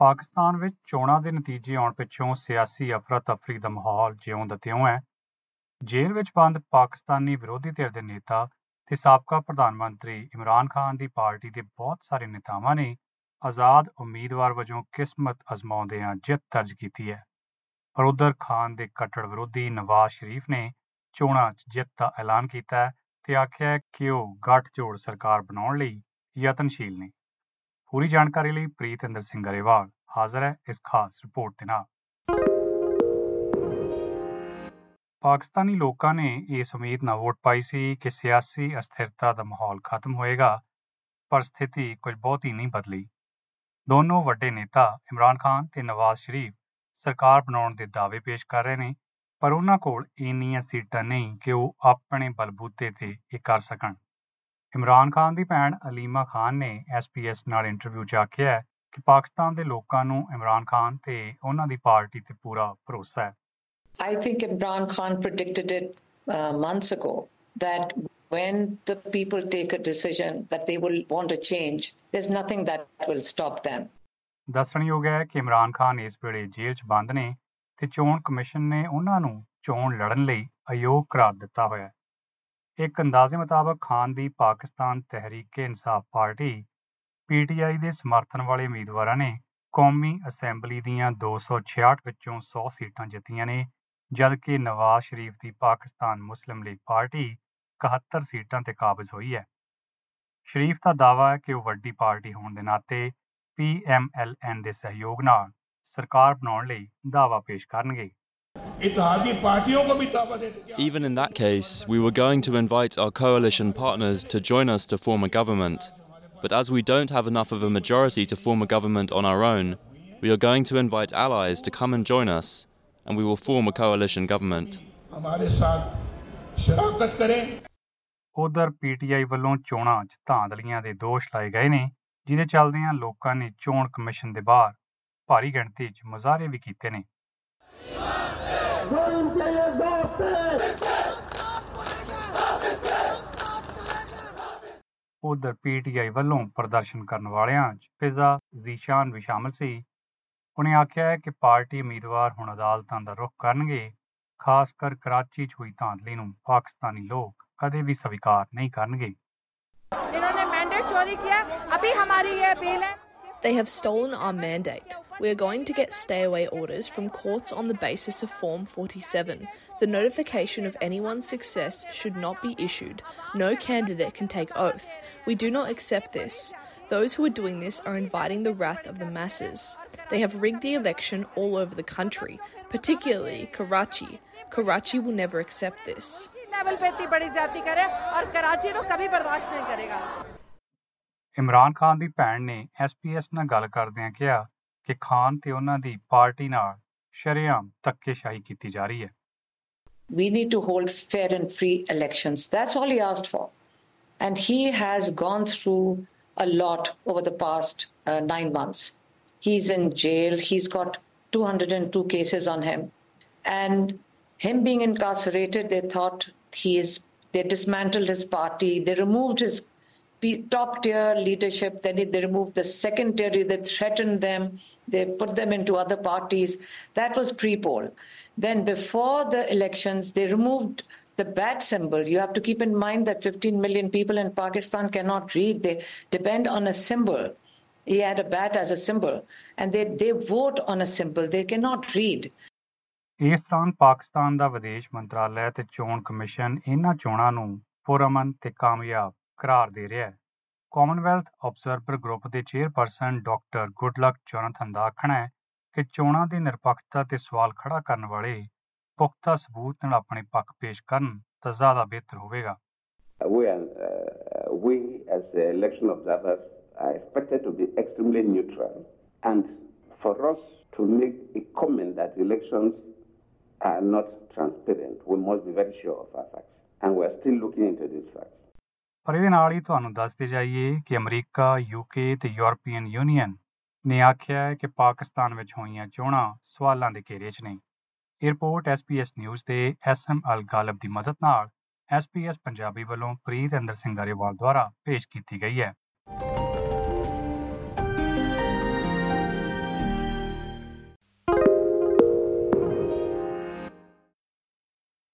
ਪਾਕਿਸਤਾਨ ਵਿੱਚ ਚੋਣਾਂ ਦੇ ਨਤੀਜੇ ਆਉਣ ਪਿੱਛੋਂ ਸਿਆਸੀ ਅਫਰਾ-ਤਫਰੀ ਦਾ ਮਾਹੌਲ ਜਿਉਂ ਦਾ ਤਿਉਂ ਹੈ। ਜੇਲ੍ਹ ਵਿੱਚ ਬੰਦ ਪਾਕਿਸਤਾਨੀ ਵਿਰੋਧੀ ਧਿਰ ਦੇ ਨੇਤਾ ਤੇ ਸਾਬਕਾ ਪ੍ਰਧਾਨ ਮੰਤਰੀ ਇਮਰਾਨ ਖਾਨ ਦੀ ਪਾਰਟੀ ਦੇ ਬਹੁਤ ਸਾਰੇ ਨੇਤਾਵਾਂ ਨੇ ਆਜ਼ਾਦ ਉਮੀਦਵਾਰ ਵਜੋਂ ਕਿਸਮਤ ਅਜ਼ਮਾਉਂਦਿਆਂ ਜਿੱਤ ਦਰਜ ਕੀਤੀ ਹੈ। ਪਰ ਉਧਰ ਖਾਨ ਦੇ ਕੱਟੜ ਵਿਰੋਧੀ ਨਵਾਜ਼ ਸ਼ਰੀਫ ਨੇ ਚੋਣਾਂ 'ਚ ਜਿੱਤ ਦਾ ਐਲਾਨ ਕੀਤਾ ਹੈ ਤੇ ਆਖਿਆ ਹੈ ਕਿ ਉਹ ਗੱਠਜੋੜ ਸਰਕਾਰ ਬਣਾਉਣ ਲਈ ਯਤਨਸ਼ੀਲ ਨੇ। ਪੂਰੀ ਜਾਣਕਾਰੀ ਲਈ ਪ੍ਰੀਤਿੰਦਰ ਸਿੰਘ ਗਰੇਵਾਲ, ਹਾਜ਼ਰ ਹੈ ਇਸ ਖਾਸ ਰਿਪੋਰਟ ਦੇ ਨਾਲ। ਪਾਕਿਸਤਾਨੀ ਲੋਕਾਂ ਨੇ ਇਸ ਉਮੀਦ ਨਾਲ ਵੋਟ ਪਾਈ ਸੀ ਕਿ ਸਿਆਸੀ ਅਸਥਿਰਤਾ ਦਾ ਮਾਹੌਲ ਖਤਮ ਹੋਏਗਾ, ਪਰ ਸਥਿਤੀ ਕੁਝ ਬਹੁਤੀ ਨਹੀਂ ਬਦਲੀ। ਦੋਨੋਂ ਵੱਡੇ ਨੇਤਾ ਇਮਰਾਨ ਖਾਨ ਤੇ ਨਵਾਜ਼ ਸ਼ਰੀਫ ਸਰਕਾਰ ਬਣਾਉਣ ਦੇ ਦਾਅਵੇ ਪੇਸ਼ ਕਰ ਰਹੇ ਨੇ, ਪਰ ਉਹਨਾਂ ਕੋਲ ਇੰਨੀਆਂ ਸੀਟਾਂ ਨਹੀਂ ਕਿ ਉਹ ਆਪਣੇ ਬਲਬੂਤੇ ਤੇ ਇਹ ਕਰ ਸਕਣ। ਇਮਰਾਨ ਖਾਨ ਦੀ ਭੈਣ ਅਲੀਮਾ ਖਾਨ ਨੇ ਐਸਪੀਐਸ ਨਾਲ ਇੰਟਰਵਿਊ 'ਚ ਆਖਿਆ ਕਿ ਪਾਕਿਸਤਾਨ ਦੇ ਲੋਕਾਂ ਨੂੰ ਇਮਰਾਨ ਖਾਨ ਤੇ ਉਹਨਾਂ ਦੀ ਪਾਰਟੀ ਤੇ ਪੂਰਾ ਭਰੋਸਾ ਹੈ I think Imran Khan predicted it uh, months ago that when the people take a decision that they will want a change, there's nothing that will stop them. ਦੱਸਣਯੋਗ ਹੈ ਕਿ ਇਮਰਾਨ ਖਾਨ ਇਸ ਵੇਲੇ ਜੇਲ੍ਹ 'ਚ ਬੰਦ ਨੇ ਤੇ ਚੋਣ ਕਮਿਸ਼ਨ ਨੇ ਉਹਨਾਂ ਨੂੰ ਚੋਣ ਲੜਨ ਲਈ ਅਯੋਗ ਕਰਾਰ ਦਿੱਤਾ ਹੋਇਆ ਹੈ ਇੱਕ ਅੰਦਾਜ਼ੇ ਮੁਤਾਬਕ ਖਾਨ ਦੀ ਪਾਕਿਸਤਾਨ ਤਹਿਰੀਕ-ਏ-ਇਨਸਾਫ ਪਾਰਟੀ ਪੀਟੀਆਈ ਦੇ ਸਮਰਥਨ ਵਾਲੇ ਉਮੀਦਵਾਰਾਂ ਨੇ ਕੌਮੀ ਅਸੈਂਬਲੀ ਦੀਆਂ 266 ਵਿੱਚੋਂ 100 ਸੀਟਾਂ ਜਿੱਤੀਆਂ ਨੇ, ਜਦਕਿ ਨਵਾਜ਼ ਸ਼ਰੀਫ ਦੀ ਪਾਕਿਸਤਾਨ ਮੁਸਲਿਮ ਲੀਗ ਪਾਰਟੀ 71 ਸੀਟਾਂ ਤੇ ਕਾਬਜ਼ ਹੋਈ ਹੈ। ਸ਼ਰੀਫ ਦਾ ਦਾਅਵਾ ਹੈ ਕਿ ਉਹ ਵੱਡੀ ਪਾਰਟੀ ਹੋਣ ਦੇ ਨਾਤੇ ਪੀਐਮਐਲਐਨ ਦੇ ਸਹਿਯੋਗ ਨਾਲ ਸਰਕਾਰ ਬਣਾਉਣ ਲਈ ਦਾਅਵਾ ਪੇਸ਼ ਕਰਨਗੇ। Even in that case, we were going to invite our coalition partners to join us to form a government. But as we don't have enough of a majority to form a government on our own, we are going to invite allies to come and join us, and we will form a coalition government. ਉਧਰ PTI ਵੱਲੋਂ ਚੋਣਾਂ 'ਚ ਧਾਂਦਲੀਆਂ ਦੇ ਦੋਸ਼ ਲਾਏ ਗਏ ਨੇ ਜਿਹਦੇ ਚੱਲਦਿਆਂ ਲੋਕਾਂ ਨੇ ਚੋਣ ਕਮਿਸ਼ਨ ਦੇ ਬਾਹਰ ਭਾਰੀ ਗਿਣਤੀ 'ਚ ਮੁਜ਼ਾਹਰੇ ਵੀ ਕੀਤੇ ਨੇ ظلم کے یہ ضابط ਉਧਰ ਪੀਟੀਆਈ ਵੱਲੋਂ ਪ੍ਰਦਰਸ਼ਨ ਕਰਨ ਵਾਲਿਆਂ 'ਚ ਫਿਜ਼ਾ ਜ਼ੀਸ਼ਾਨ ਵੀ ਸ਼ਾਮਲ ਸੀ। ਉਹਨੇ ਆਖਿਆ ਹੈ ਕਿ ਪਾਰਟੀ ਉਮੀਦਵਾਰ ਹੁਣ ਅਦਾਲਤਾਂ ਦਾ ਰੁਖ ਕਰਨਗੇ ਖਾਸ ਕਰ ਕਰਾਚੀ 'ਚ ਹੋਈ ਧਾਂਦਲੀ ਨੂੰ ਪਾਕਿਸਤਾਨੀ ਲੋਕ ਕਦੇ ਵੀ ਸਵੀਕਾਰ ਨਹੀਂ ਕਰਨਗੇ। ਇਨ੍ਹਾਂ ਨੇ ਮੈਂਡੇਟ ਚੋਰੀ ਕੀਤਾ ਅਭੀ ਹਮਾਰੀ ਇਹ ਅਪੀਲ ਹੈ। They have stolen our mandate. we are going to get stay away orders from courts on the basis of Form 47. The notification of anyone's success should not be issued. No candidate can take oath. We do not accept this. Those who are doing this are inviting the wrath of the masses. They have rigged the election all over the country, particularly Karachi. Karachi will never accept this. Imran Khan ਦੀ ਭੈਣ ਨੇ SPS ਨਾਲ ਗੱਲ ਕਰਦਿਆਂ ਕਿਹਾ ਕਿ ਖਾਨ ਤੇ ਉਹਨਾਂ ਦੀ party ਨਾਲ ਸ਼ਰੇਆਮ ਧੱਕੇਸ਼ਾਹੀ ਕੀਤੀ ਜਾ ਰਹੀ ਹੈ We need to hold fair and free elections. That's all he asked for. And he has gone through a lot over the past uh, nine months. He's in jail, he's got 202 cases on him. And him being incarcerated, they thought he is, they dismantled his party, they removed his pe- top tier leadership, then they removed the second tier, they threatened them, they put them into other parties. That was pre poll. Then, before the elections, they removed the bat symbol. You have to keep in mind that 15 million people in Pakistan cannot read, they depend on a symbol. He had a bat as a symbol, and they, they vote on a symbol, they cannot read. ਇਸ ਦੌਰਾਨ ਪਾਕਿਸਤਾਨ ਦਾ ਵਿਦੇਸ਼ ਮੰਤਰਾਲਾ ਤੇ ਚੋਣ commission ਇਹਨਾਂ ਚੋਣਾਂ ਨੂੰ ਪੁਰਅਮਨ ਤੇ ਕਾਮਯਾਬ ਕਰਾਰ ਦੇ ਰਿਹਾ ਹੈ ਕਾਮਨਵੈਲਥ ਆਬਜ਼ਰਵਰ ਗਰੁੱਪ ਦੇ ਚੇਅਰਪਰਸਨ ਡਾਕਟਰ ਗੁੱਡਲਕ ਜੋਨਾਥਨ ਦਾ ਆਖਣਾ ਹੈ ਕਿ ਚੋਣਾਂ ਦੀ ਨਿਰਪੱਖਤਾ ਤੇ ਸਵਾਲ ਖੜਾ ਕਰਨ ਵਾਲੇ ਪੁਖਤਾ ਸਬੂਤ ਨਾਲ ਆਪਣੇ ਪੱਖ ਪੇਸ਼ ਕਰਨ ਤਾਂ ਜ਼ਿਆਦਾ ਬਿਹਤਰ ਹੋਵੇਗਾ we, are, uh, we as the election observers are expected to be extremely neutral. And for us to make a comment that elections are not transparent, we must be very sure of our facts. And we're still looking into these facts. ਪਰ ਇਹਦੇ ਨਾਲ ਹੀ ਤੁਹਾਨੂੰ ਦੱਸਦੇ ਜਾਈਏ ਕਿ America, UK ਤੇ European union ਨੇ ਆਖਿਆ ਹੈ ਕਿ ਪਾਕਿਸਤਾਨ ਵਿੱਚ ਹੋਈਆਂ ਚੋਣਾਂ ਸਵਾਲਾਂ ਦੇ ਘੇਰੇ 'ਚ ਨੇ। ਇਹ ਰਿਪੋਰਟ ਐਸਪੀਐਸ ਨਿਊਜ਼ ਦੇ ਐਸਐਮ ਅਲ ਗਾਲਬ ਦੀ ਮਦਦ ਨਾਲ ਐਸਪੀਐਸ ਪੰਜਾਬੀ ਵੱਲੋਂ ਪ੍ਰੀਤ ਅੰਦਰ ਸਿੰਘ ਗਰੇਵਾਲ ਦੁਆਰਾ ਪੇਸ਼ ਕੀਤੀ ਗਈ ਹੈ।